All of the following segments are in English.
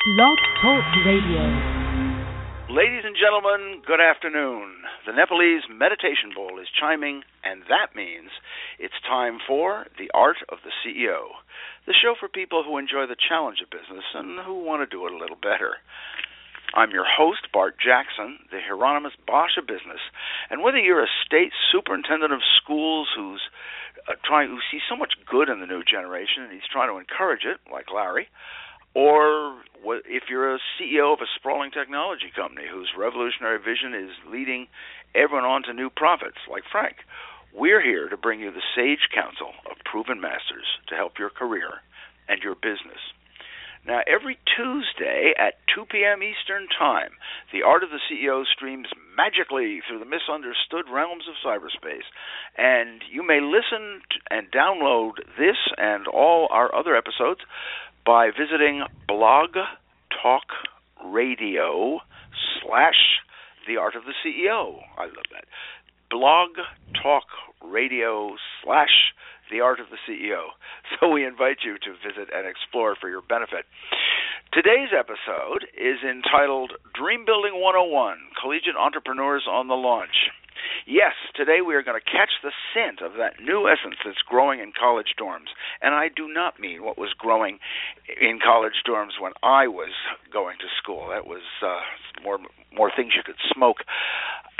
Blog Talk Radio. Ladies and gentlemen, good afternoon. The Nepalese Meditation Bowl is chiming, and that means it's time for The Art of the CEO, the show for people who enjoy the challenge of business and who want to do it a little better. I'm your host, Bart Jackson, the Hieronymus Bosch of business. And whether you're a state superintendent of schools who's uh, trying, who sees so much good in the new generation and he's trying to encourage it, like Larry, or if you're a CEO of a sprawling technology company whose revolutionary vision is leading everyone on to new profits, like Frank, we're here to bring you the sage counsel of proven masters to help your career and your business. Now, every Tuesday at 2 p.m. Eastern Time, the Art of the CEO streams magically through the misunderstood realms of cyberspace. And you may listen and download this and all our other episodes by visiting Blog Talk Radio slash The Art of the CEO. I love that. Blog Talk Radio slash The Art of the CEO. So we invite you to visit and explore for your benefit. Today's episode is entitled Dream Building 101 Collegiate Entrepreneurs on the Launch. Yes, today we are going to catch the scent of that new essence that's growing in college dorms. And I do not mean what was growing in college dorms when I was going to school. That was uh, more more things you could smoke.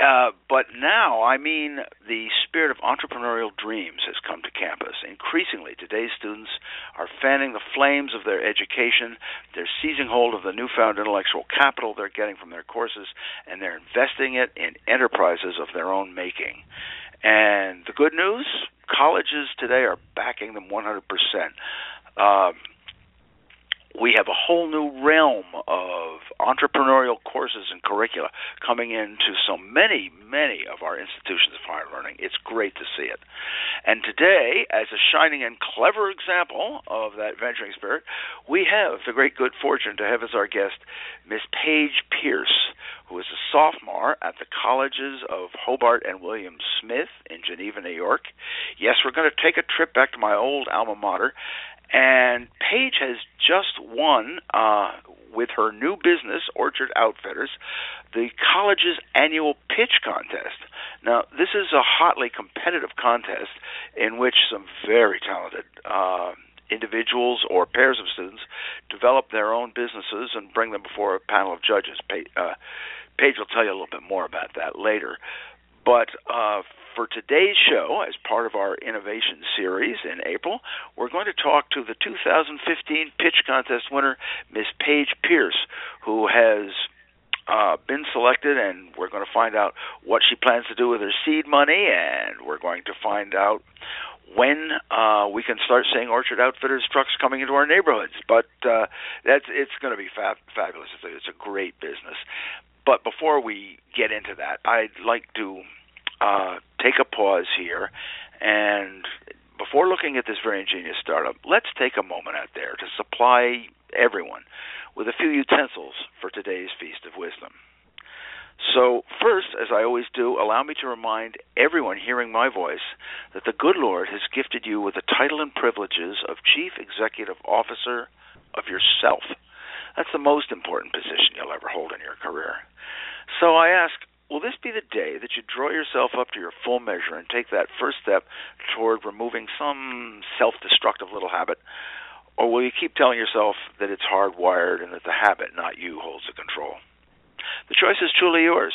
Uh, but now, I mean, the spirit of entrepreneurial dreams has come to campus. Increasingly, today's students are fanning the flames of their education. They're seizing hold of the newfound intellectual capital they're getting from their courses, and they're investing it in enterprises of their own making. And the good news colleges today are backing them 100%. Uh, we have a whole new realm of entrepreneurial courses and curricula coming into so many, many of our institutions of higher learning. It's great to see it. And today, as a shining and clever example of that venturing spirit, we have the great good fortune to have as our guest Miss Paige Pierce, who is a sophomore at the colleges of Hobart and William Smith in Geneva, New York. Yes, we're going to take a trip back to my old alma mater and Paige has just won uh, with her new business, Orchard Outfitters, the college's annual pitch contest. Now, this is a hotly competitive contest in which some very talented uh, individuals or pairs of students develop their own businesses and bring them before a panel of judges. Uh, Paige will tell you a little bit more about that later. But uh, for today's show, as part of our innovation series in April, we're going to talk to the 2015 pitch contest winner, Miss Paige Pierce, who has uh, been selected, and we're going to find out what she plans to do with her seed money, and we're going to find out when uh, we can start seeing Orchard Outfitters trucks coming into our neighborhoods. But uh, that's it's going to be fab- fabulous. It's a, it's a great business. But before we get into that, I'd like to uh, take a pause here and before looking at this very ingenious startup, let's take a moment out there to supply everyone with a few utensils for today's Feast of Wisdom. So, first, as I always do, allow me to remind everyone hearing my voice that the good Lord has gifted you with the title and privileges of Chief Executive Officer of yourself. That's the most important position you'll ever hold in your career. So I ask, will this be the day that you draw yourself up to your full measure and take that first step toward removing some self destructive little habit? Or will you keep telling yourself that it's hardwired and that the habit, not you, holds the control? The choice is truly yours.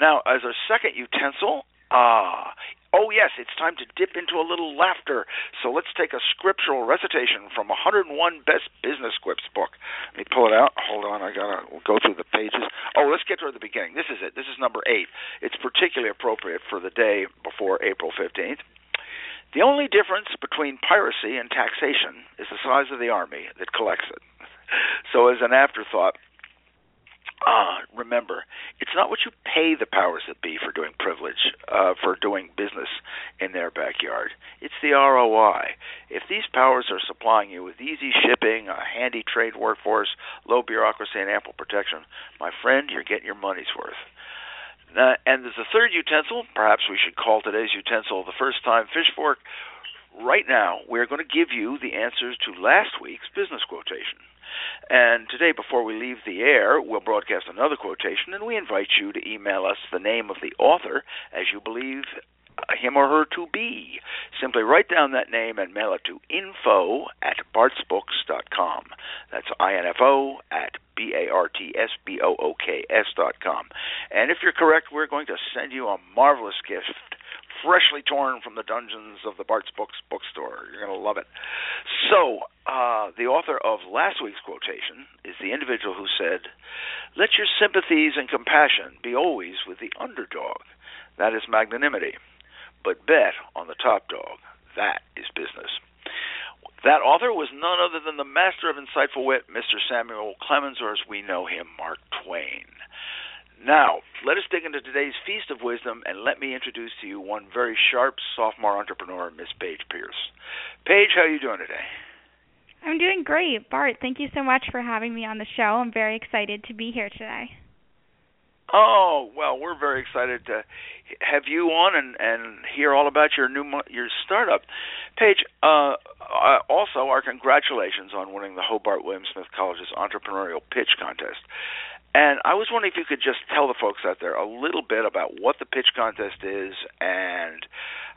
Now, as our second utensil, ah, Oh, yes, it's time to dip into a little laughter. So let's take a scriptural recitation from 101 Best Business Quips book. Let me pull it out. Hold on, I gotta go through the pages. Oh, let's get to the beginning. This is it. This is number eight. It's particularly appropriate for the day before April 15th. The only difference between piracy and taxation is the size of the army that collects it. So, as an afterthought, uh, remember, it's not what you pay the powers that be for doing privilege, uh, for doing business in their backyard. It's the ROI. If these powers are supplying you with easy shipping, a handy trade workforce, low bureaucracy, and ample protection, my friend, you're getting your money's worth. Uh, and there's a third utensil. Perhaps we should call today's utensil the first time fish fork. Right now, we're going to give you the answers to last week's business quotation. And today, before we leave the air, we'll broadcast another quotation, and we invite you to email us the name of the author as you believe him or her to be. Simply write down that name and mail it to info at bartsbooks.com. That's I-N-F-O at B-A-R-T-S-B-O-O-K-S dot com. And if you're correct, we're going to send you a marvelous gift freshly torn from the dungeons of the Bart's Books bookstore. You're going to love it. So, uh, the author of last week's quotation is the individual who said, Let your sympathies and compassion be always with the underdog. That is magnanimity but bet on the top dog. That is business. That author was none other than the master of insightful wit, Mr. Samuel Clemens, or as we know him, Mark Twain. Now, let us dig into today's Feast of Wisdom, and let me introduce to you one very sharp sophomore entrepreneur, Miss Paige Pierce. Paige, how are you doing today? I'm doing great. Bart, thank you so much for having me on the show. I'm very excited to be here today. Oh well, we're very excited to have you on and and hear all about your new your startup. Paige, uh, uh, also our congratulations on winning the Hobart William Smith College's entrepreneurial pitch contest. And I was wondering if you could just tell the folks out there a little bit about what the pitch contest is and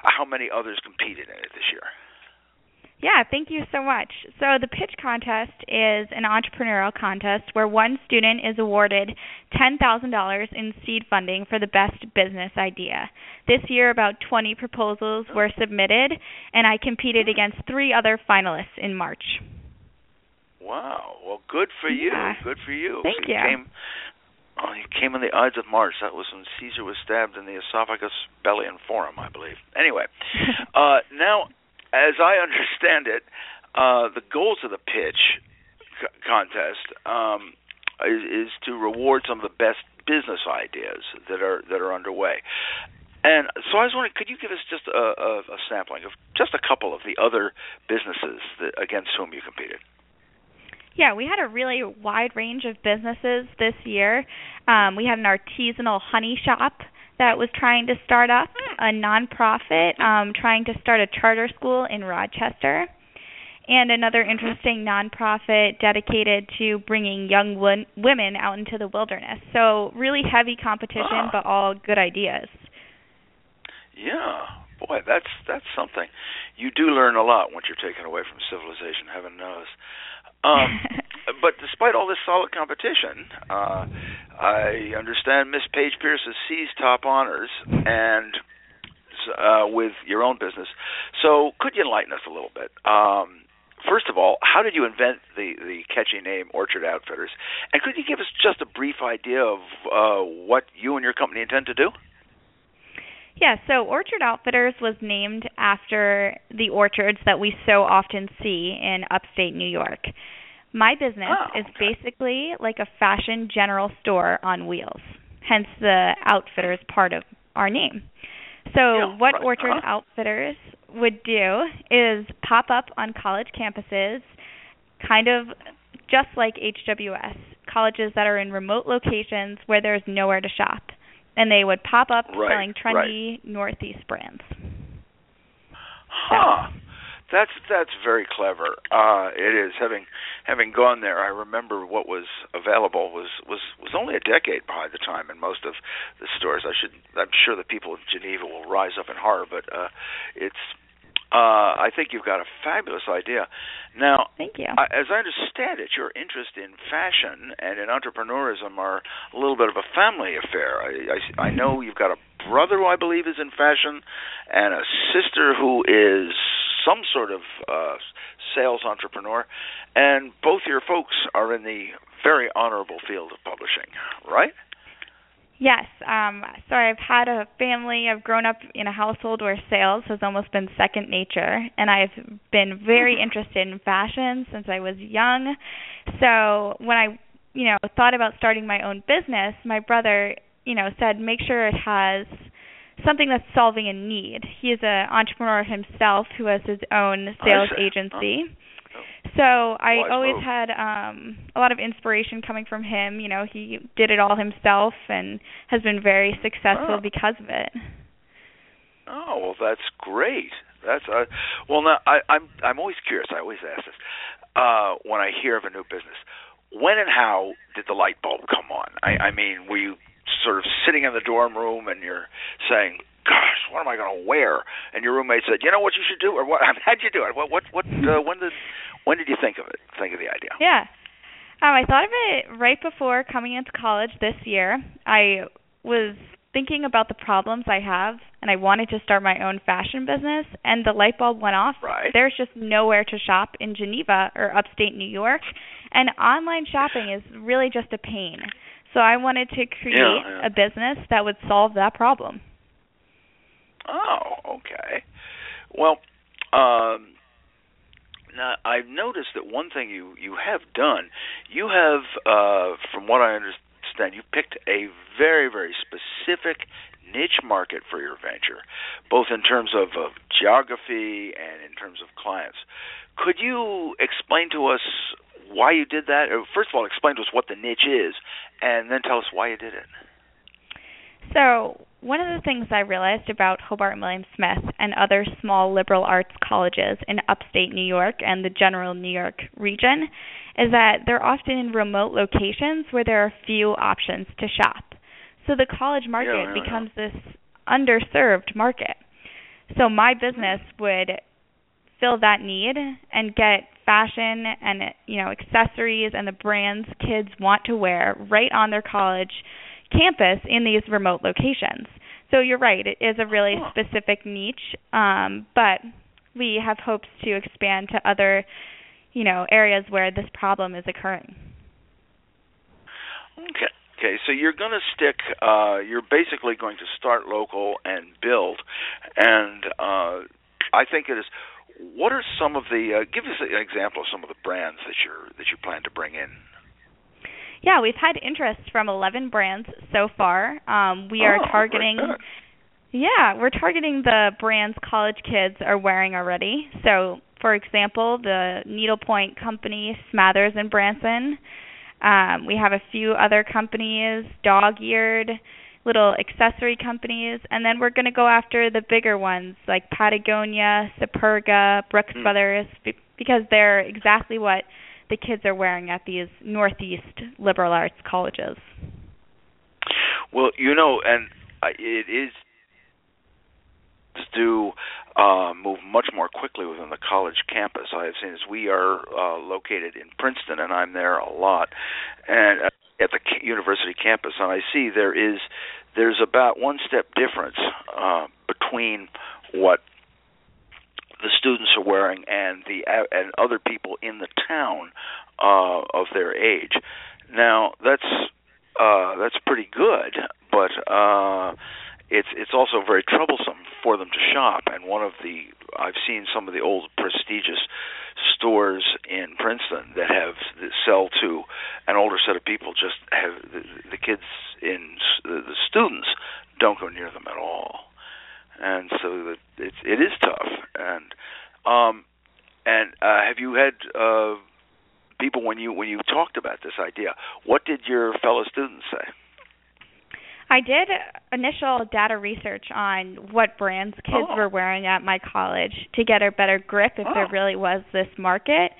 how many others competed in it this year. Yeah, thank you so much. So, the pitch contest is an entrepreneurial contest where one student is awarded $10,000 in seed funding for the best business idea. This year, about 20 proposals were submitted, and I competed against three other finalists in March. Wow. Well, good for you. Yeah. Good for you. Thank so you. you. Came, oh, you came in the Ides of March. That was when Caesar was stabbed in the esophagus, belly, and forum, I believe. Anyway, uh, now as I understand it, uh, the goals of the pitch c- contest um, is, is to reward some of the best business ideas that are that are underway. And so I was wondering, could you give us just a, a, a sampling of just a couple of the other businesses that, against whom you competed? Yeah, we had a really wide range of businesses this year. Um, we had an artisanal honey shop that was trying to start up a nonprofit um, trying to start a charter school in Rochester, and another interesting nonprofit dedicated to bringing young w- women out into the wilderness. So, really heavy competition, Ah. but all good ideas. Yeah, boy, that's that's something. You do learn a lot once you're taken away from civilization. Heaven knows. Um, but despite all this solid competition, uh, I understand Miss Paige Pierce has seized top honors and uh, with your own business. So, could you enlighten us a little bit? Um, first of all, how did you invent the the catchy name Orchard Outfitters? And could you give us just a brief idea of uh, what you and your company intend to do? Yeah, so Orchard Outfitters was named after the orchards that we so often see in upstate New York. My business Oh, is okay. basically like a fashion general store on wheels, hence the Outfitters part of our name. So, Yeah, what right. Orchard Uh-huh. Outfitters would do is pop up on college campuses, kind of just like HWS, colleges that are in remote locations where there's nowhere to shop. And they would pop up Right, selling trendy Northeast brands. Huh. That's that's very clever. Uh it is having having gone there. I remember what was available was was was only a decade behind the time in most of the stores. I should I'm sure the people of Geneva will rise up in horror, but uh it's uh I think you've got a fabulous idea. Now, Thank you. I, as I understand it, your interest in fashion and in entrepreneurism are a little bit of a family affair. I, I, I know you've got a brother who I believe is in fashion, and a sister who is some sort of uh, sales entrepreneur, and both your folks are in the very honorable field of publishing, right? Yes. Um, so I've had a family. I've grown up in a household where sales has almost been second nature, and I've been very interested in fashion since I was young. So when I, you know, thought about starting my own business, my brother, you know, said make sure it has something that's solving a need. He is an entrepreneur himself who has his own sales agency. So I Wise always had um a lot of inspiration coming from him. You know, he did it all himself and has been very successful Oh. because of it. Oh well, that's great. That's uh, well. Now I, I'm I'm always curious. I always ask this. uh, when I hear of a new business. When and how did the light bulb come on? I, I mean, were you sort of sitting in the dorm room and you're saying, "Gosh, what am I going to wear?" And your roommate said, "You know what you should do," or "What? How'd you do it? What? What? What? Uh, when did? When did you think of it? Think of the idea? Yeah. Um, I thought of it right before coming into college this year. I was thinking about the problems I have and I wanted to start my own fashion business and the light bulb went off. Right. There's just nowhere to shop in Geneva or upstate New York and online shopping is really just a pain. So I wanted to create Yeah, yeah. a business that would solve that problem. Oh, okay. Well, um, now I've noticed that one thing you you have done, you have, uh, from what I understand, you picked a very very specific niche market for your venture, both in terms of, of geography and in terms of clients. Could you explain to us why you did that? Or First of all, explain to us what the niche is, and then tell us why you did it. So, one of the things I realized about Hobart and William Smith and other small liberal arts colleges in upstate New York and the general New York region is that they're often in remote locations where there are few options to shop. So the college market Yeah, yeah, yeah. becomes this underserved market. So my business would fill that need and get fashion and you know accessories and the brands kids want to wear right on their college campus in these remote locations. So you're right, it is a really Huh. specific niche, um, but we have hopes to expand to other, you know, areas where this problem is occurring. Okay. Okay, so you're going to stick. Uh, you're basically going to start local and build, and uh, I think it is. What are some of the? Uh, give us an example of some of the brands that you're that you plan to bring in. Yeah, we've had interest from 11 brands so far. Um, we are Oh, very targeting. Yeah, we're targeting the brands college kids are wearing already. So, for example, the Needlepoint company, Smathers and Branson. Um, we have a few other companies, dog-eared, little accessory companies, and then we're going to go after the bigger ones like Patagonia, Superga, Brooks Hmm. Brothers, because they're exactly what the kids are wearing at these Northeast liberal arts colleges. Well, you know, and it is to uh, move much more quickly within the college campus. I have seen as we are uh, located in Princeton, and I'm there a lot, and uh, at the university campus, and I see there is there's about one step difference uh, between what the students are wearing and the and other people in the town uh, of their age. Now that's uh, that's pretty good, but uh, it's it's also very troublesome for them to shop. And one of the I've seen some of the old prestigious stores in Princeton that have that sell to an older set of people. Just have the, the kids in the, the students don't go near them at all, and so it's it is tough. And um, and uh, have you had uh, people when you when you talked about this idea? What did your fellow students say? I did initial data research on what brands kids Oh. were wearing at my college to get a better grip if there Oh. really was this market.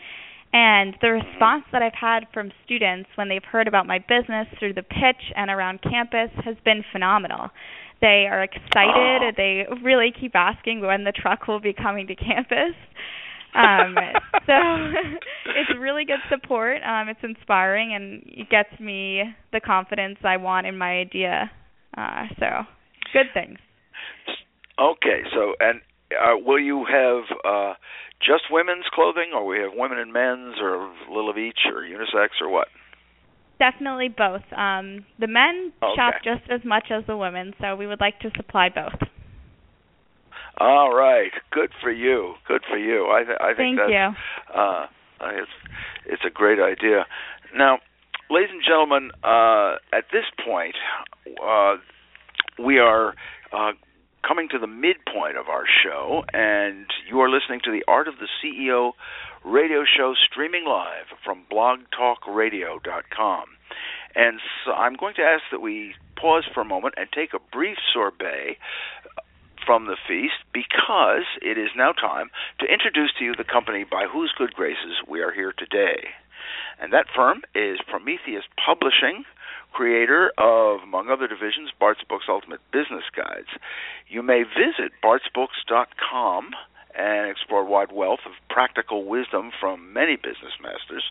And the response that I've had from students when they've heard about my business through the pitch and around campus has been phenomenal. They are excited. Oh. They really keep asking when the truck will be coming to campus. Um, so it's really good support. Um, it's inspiring and it gets me the confidence I want in my idea. Uh, so good things. Okay, so and uh, will you have uh, just women's clothing, or we have women and men's, or a little of each, or unisex, or what? Definitely both. Um, the men Okay. shop just as much as the women, so we would like to supply both. All right, good for you. Good for you. I th- I think Thank that's you. uh, it's it's a great idea. Now, ladies and gentlemen, uh, at this point, uh, we are uh, coming to the midpoint of our show, and you are listening to the Art of the CEO radio show streaming live from blogtalkradio.com. And so I'm going to ask that we pause for a moment and take a brief sorbet from the feast because it is now time to introduce to you the company by whose good graces we are here today. And that firm is Prometheus Publishing, creator of, among other divisions, Bart's Books Ultimate Business Guides. You may visit bartsbooks.com and explore a wide wealth of practical wisdom from many business masters.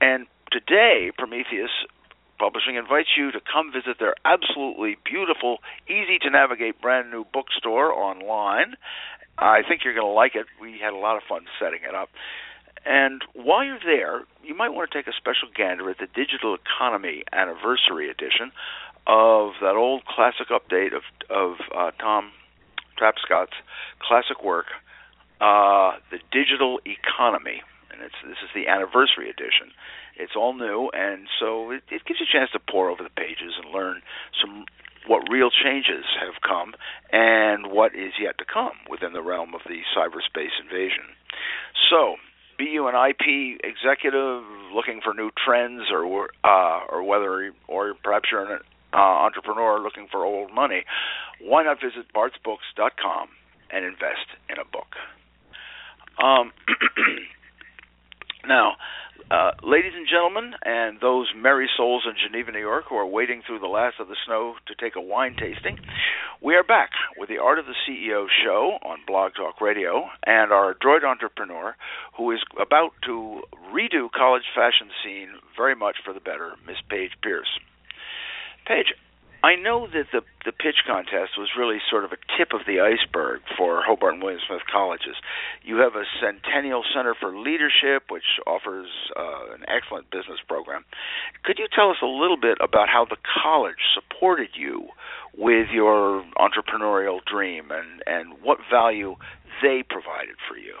And today, Prometheus Publishing invites you to come visit their absolutely beautiful, easy to navigate brand new bookstore online. I think you're going to like it. We had a lot of fun setting it up. And while you're there, you might want to take a special gander at the Digital Economy Anniversary Edition of that old classic update of of uh, Tom Tapscott's classic work, uh, The Digital Economy, and it's this is the anniversary edition. It's all new, and so it, it gives you a chance to pour over the pages and learn some what real changes have come and what is yet to come within the realm of the cyberspace invasion. So, be you an IP executive looking for new trends, or uh, or whether or perhaps you're an uh, entrepreneur looking for old money, why not visit bartsbooks.com and invest in a book? Um, now, uh, ladies and gentlemen, and those merry souls in Geneva, New York, who are wading through the last of the snow to take a wine tasting, we are back with the Art of the CEO show on Blog Talk Radio, and our adroit entrepreneur who is about to redo college fashion scene very much for the better, Miss Paige Pierce. Paige, I know that the the pitch contest was really sort of a tip of the iceberg for Hobart and William Smith colleges. You have a Centennial Center for Leadership, which offers uh, an excellent business program. Could you tell us a little bit about how the college supported you with your entrepreneurial dream and and what value they provided for you?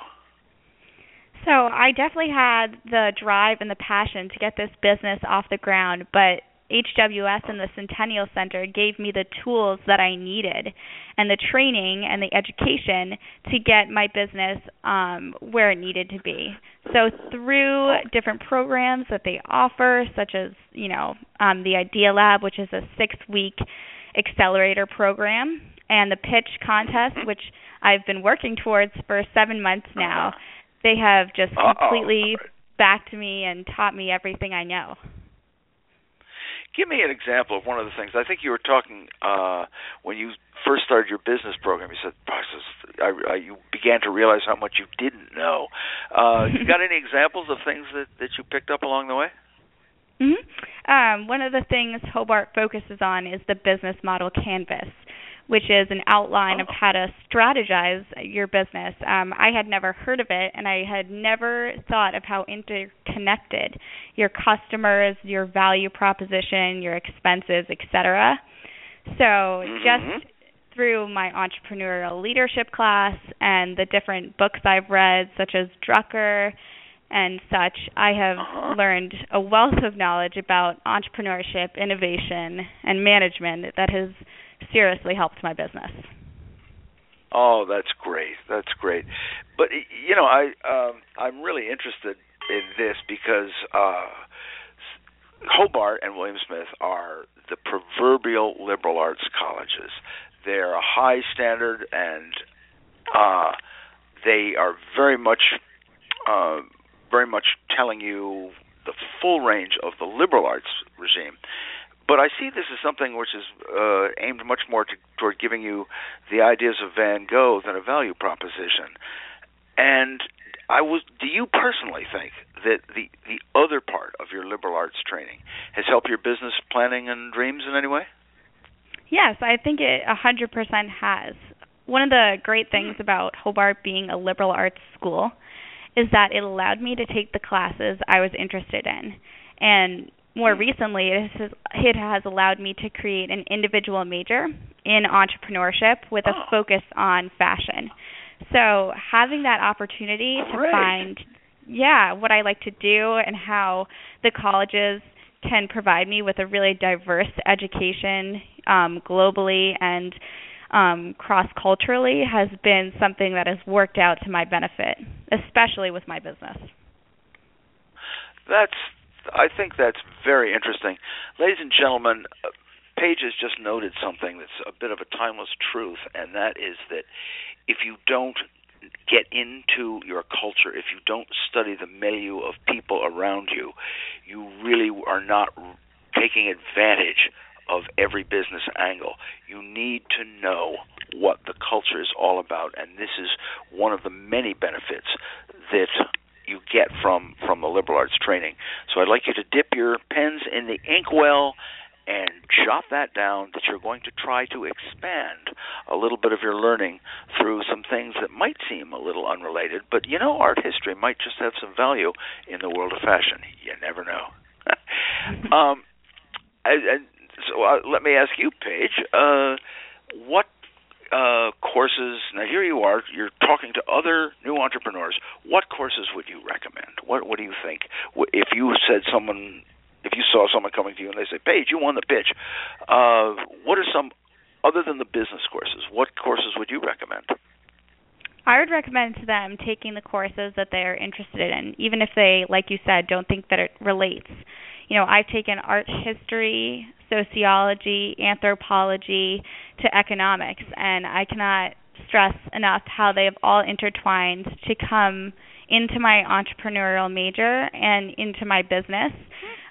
So I definitely had the drive and the passion to get this business off the ground, but HWS and the Centennial Center gave me the tools that I needed and the training and the education to get my business um, where it needed to be. So through different programs that they offer, such as you know um, the Idea Lab, which is a six-week accelerator program, and the pitch contest, which I've been working towards for seven months now, they have just completely backed me and taught me everything I know. Give me an example of one of the things. I think you were talking uh, when you first started your business program. You said, I, I, you began to realize how much you didn't know. Uh, you got any examples of things that that you picked up along the way? Mm-hmm. Um, one of the things Hobart focuses on is the business model canvas which is an outline of oh. how to strategize your business. Um, I had never heard of it, and I had never thought of how interconnected your customers, your value proposition, your expenses, etc. So mm-hmm. just through my entrepreneurial leadership class and the different books I've read, such as Drucker and such, I have uh-huh. learned a wealth of knowledge about entrepreneurship, innovation, and management that has seriously helped my business. Oh, that's great. That's great. But you know, I um, I'm really interested in this because uh, Hobart and William Smith are the proverbial liberal arts colleges. They're a high standard, and uh, they are very much, uh, very much telling you the full range of the liberal arts regime. But I see this as something which is uh, aimed much more to, toward giving you the ideas of Van Gogh than a value proposition. And I was. Do you personally think that the the other part of your liberal arts training has helped your business planning and dreams in any way? Yes, I think it a hundred percent has. One of the great things mm. about Hobart being a liberal arts school is that it allowed me to take the classes I was interested in. And more recently, it has, it has allowed me to create an individual major in entrepreneurship with a oh. focus on fashion. So having that opportunity to find, yeah, what I like to do and how the colleges can provide me with a really diverse education um, globally and um, cross culturally has been something that has worked out to my benefit, especially with my business. That's I think that's very interesting. Ladies and gentlemen, Paige has just noted something that's a bit of a timeless truth, and that is that if you don't get into your culture, if you don't study the milieu of people around you, you really are not taking advantage of every business angle. You need to know what the culture is all about, and this is one of the many benefits that you get from from the liberal arts training. So I'd like you to dip your pens in the inkwell and jot that down that you're going to try to expand a little bit of your learning through some things that might seem a little unrelated, but you know, art history might just have some value in the world of fashion. You never know. um, and, and so uh, let me ask you, Paige, uh, what uh, courses? Now here you are, you're talking to other new entrepreneurs. What courses would you recommend? What What do you think? If you said someone, if you saw someone coming to you and they say, "Paige, you won the pitch," uh, what are some other than the business courses? What courses would you recommend? I would recommend to them taking the courses that they are interested in, even if they, like you said, don't think that it relates. You know, I've taken art history, sociology, anthropology to economics, and I cannot stress enough how they have all intertwined to come into my entrepreneurial major and into my business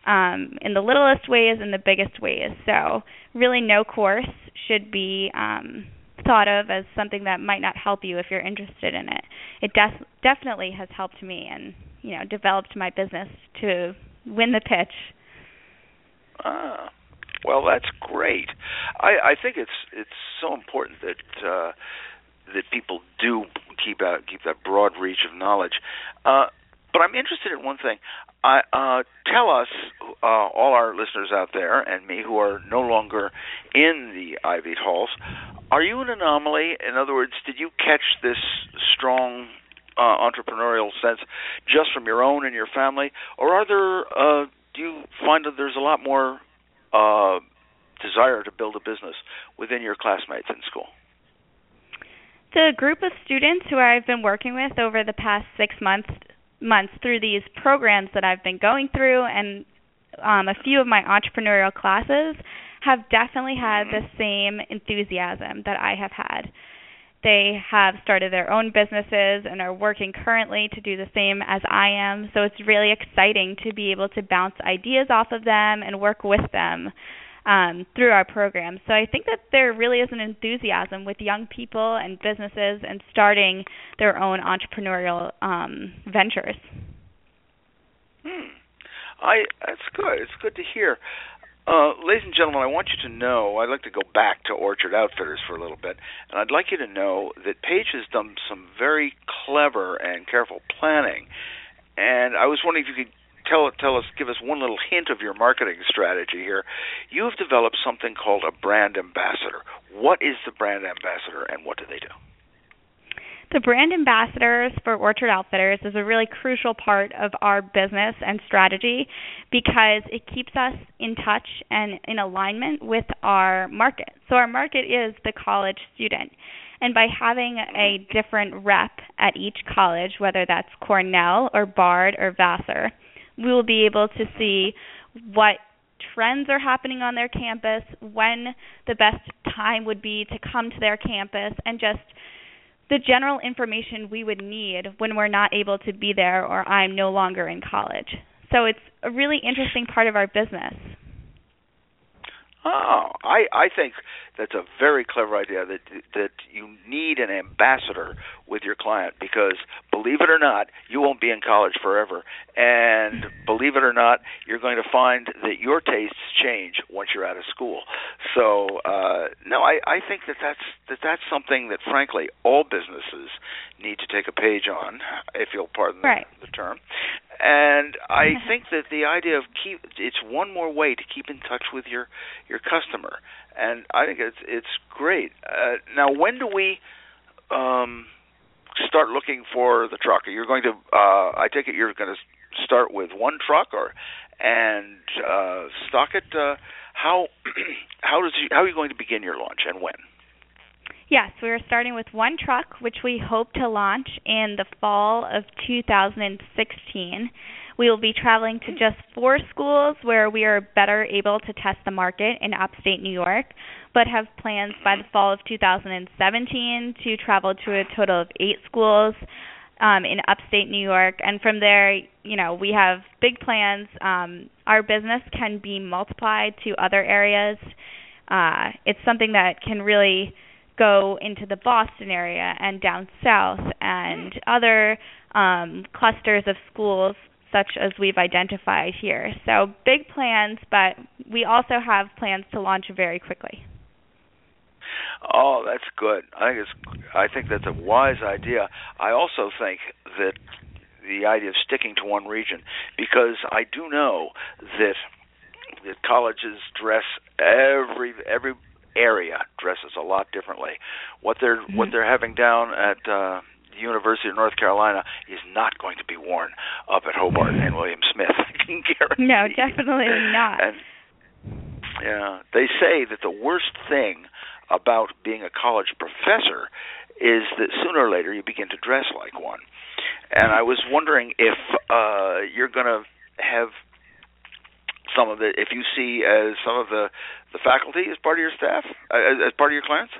um, in the littlest ways and the biggest ways. So, really, no course should be um, thought of as something that might not help you if you're interested in it. It def- definitely has helped me and you know developed my business to win the pitch. Ah, well, that's great. I, I think it's it's so important that uh, that people do keep out keep that broad reach of knowledge. Uh, but I'm interested in one thing. I, uh, tell us, uh, all our listeners out there, and me who are no longer in the Ivy halls, are you an anomaly? In other words, did you catch this strong uh, entrepreneurial sense just from your own and your family, or are there? Uh, do you find that there's a lot more uh, desire to build a business within your classmates in school? The group of students who I've been working with over the past six months months through these programs that I've been going through and um, a few of my entrepreneurial classes have definitely had the same enthusiasm that I have had. They have started their own businesses and are working currently to do the same as I am. So it's really exciting to be able to bounce ideas off of them and work with them um, through our program. So I think that there really is an enthusiasm with young people and businesses and starting their own entrepreneurial um, ventures. Hmm. I that's good. It's good to hear. Uh, ladies and gentlemen, I want you to know, I'd like to go back to Orchard Outfitters for a little bit, and I'd like you to know that Paige has done some very clever and careful planning. And I was wondering if you could tell tell us, give us one little hint of your marketing strategy here. You have developed something called a brand ambassador. What is the brand ambassador, and what do they do? The brand ambassadors for Orchard Outfitters is a really crucial part of our business and strategy because it keeps us in touch and in alignment with our market. So, our market is the college student. And by having a different rep at each college, whether that's Cornell or Bard or Vassar, we will be able to see what trends are happening on their campus, when the best time would be to come to their campus, and just the general information we would need when we're not able to be there or I'm no longer in college. So it's a really interesting part of our business. Oh, I I think that's a very clever idea that that you need an ambassador with your client because believe it or not, you won't be in college forever and believe it or not, you're going to find that your tastes change once you're out of school. So, uh no, I I think that that's that that's something that frankly all businesses need to take a page on, if you'll pardon right. the, the term. And I think that the idea of keep it's one more way to keep in touch with your your customer, and I think it's it's great. Uh, now, when do we um, start looking for the truck? You're going to uh, I take it you're going to start with one truck or and uh, stock it. Uh, how how does you, how are you going to begin your launch and when? Yes, we are starting with one truck, which we hope to launch in the fall of 2016. We will be traveling to just four schools where we are better able to test the market in upstate New York, but have plans by the fall of 2017 to travel to a total of eight schools um, in upstate New York. And from there, you know, we have big plans. Um, our business can be multiplied to other areas. Uh, it's something that can really go into the Boston area and down south and other um, clusters of schools such as we've identified here. So big plans, but we also have plans to launch very quickly. Oh, that's good. I think it's I think that's a wise idea. I also think that the idea of sticking to one region because I do know that that colleges dress every every area dresses a lot differently. What they're mm-hmm. what they're having down at uh the University of North Carolina is not going to be worn up at Hobart and William Smith. I can guarantee. No, definitely not. And, yeah, they say that the worst thing about being a college professor is that sooner or later you begin to dress like one. And I was wondering if uh, you're going to have some of the, if you see as some of the the faculty as part of your staff, uh, as, as part of your clients.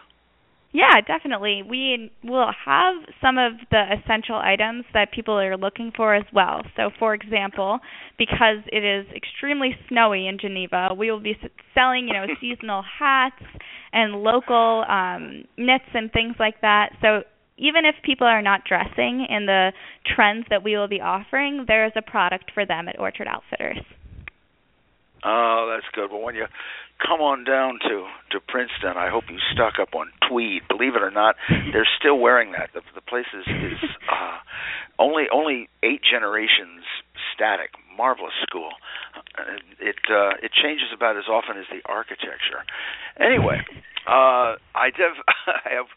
Yeah, definitely. We will have some of the essential items that people are looking for as well. So, for example, because it is extremely snowy in Geneva, we will be selling, you know, seasonal hats and local um, knits and things like that. So, even if people are not dressing in the trends that we will be offering, there is a product for them at Orchard Outfitters. Oh, that's good. Well, when you come on down to to Princeton, I hope you stock up on tweed. Believe it or not, they're still wearing that. The, the place is, is uh, only only eight generations static. Marvelous school. Uh, it uh, it changes about as often as the architecture. Anyway, uh, I dev I have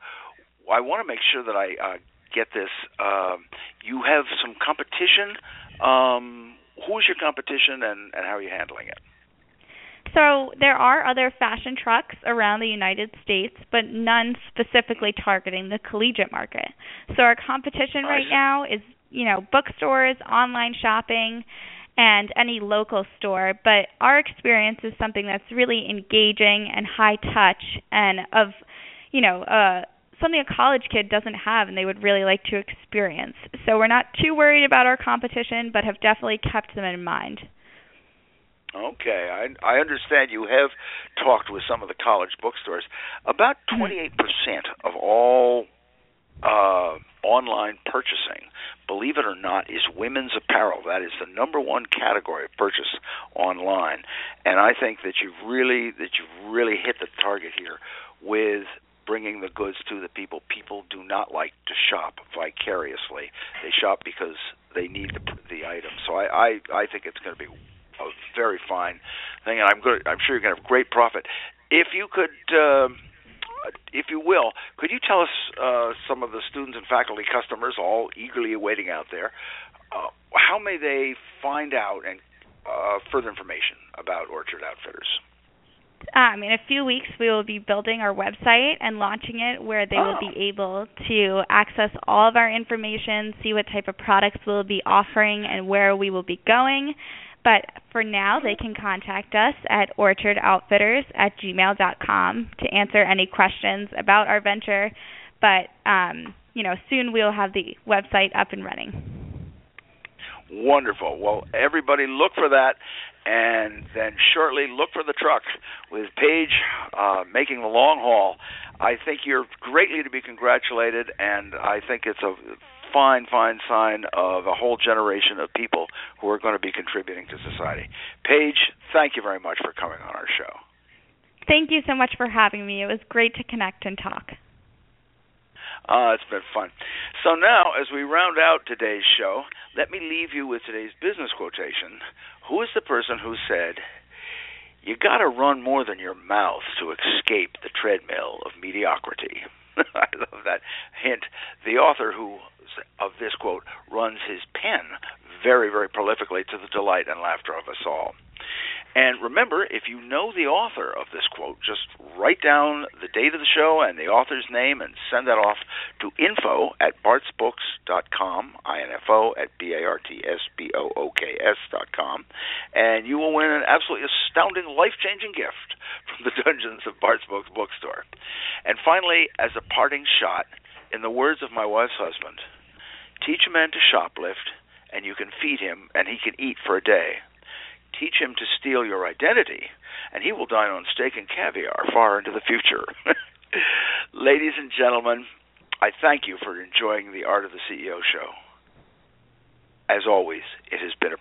I want to make sure that I uh, get this. Um, you have some competition. Um, who's your competition, and and how are you handling it? So there are other fashion trucks around the United States, but none specifically targeting the collegiate market. So our competition right now is, you know, bookstores, online shopping, and any local store. But our experience is something that's really engaging and high touch, and of, you know, uh, something a college kid doesn't have and they would really like to experience. So we're not too worried about our competition, but have definitely kept them in mind. Okay, I I understand you have talked with some of the college bookstores. About 28% mm-hmm. of all uh, online purchasing, believe it or not, is women's apparel. That is the number one category of purchase online, and I think that you've really that you've really hit the target here with bringing the goods to the people. People do not like to shop vicariously; they shop because they need the, the item. So I I, I think it's going to be a very fine thing, and I'm good. I'm sure you're going to have great profit. If you could, uh, if you will, could you tell us uh, some of the students and faculty customers, all eagerly awaiting out there, uh, how may they find out and uh, further information about Orchard Outfitters? Um, in a few weeks, we will be building our website and launching it where they oh. will be able to access all of our information, see what type of products we'll be offering, and where we will be going. But for now, they can contact us at orchardoutfitters at gmail.com to answer any questions about our venture. But, um, you know, soon we'll have the website up and running. Wonderful. Well, everybody look for that and then shortly look for the truck with Paige uh, making the long haul. I think you're greatly to be congratulated, and I think it's a fine, fine sign of a whole generation of people who are going to be contributing to society. Paige, thank you very much for coming on our show. Thank you so much for having me. It was great to connect and talk. Uh, it's been fun. So now, as we round out today's show, let me leave you with today's business quotation. Who is the person who said, You got to run more than your mouth to escape the treadmill of mediocrity? I love that hint. The author who of this quote runs his pen very, very prolifically to the delight and laughter of us all. And remember, if you know the author of this quote, just write down the date of the show and the author's name and send that off to info at bartsbooks.com, I-N-F-O at B-A-R-T-S-B-O-O-K-S dot com, and you will win an absolutely astounding, life-changing gift from the Dungeons of Bart's Books bookstore. And finally, as a parting shot, in the words of my wife's husband, teach a man to shoplift, and you can feed him, and he can eat for a day teach him to steal your identity, and he will dine on steak and caviar far into the future. Ladies and gentlemen, I thank you for enjoying the Art of the CEO show. As always, it has been a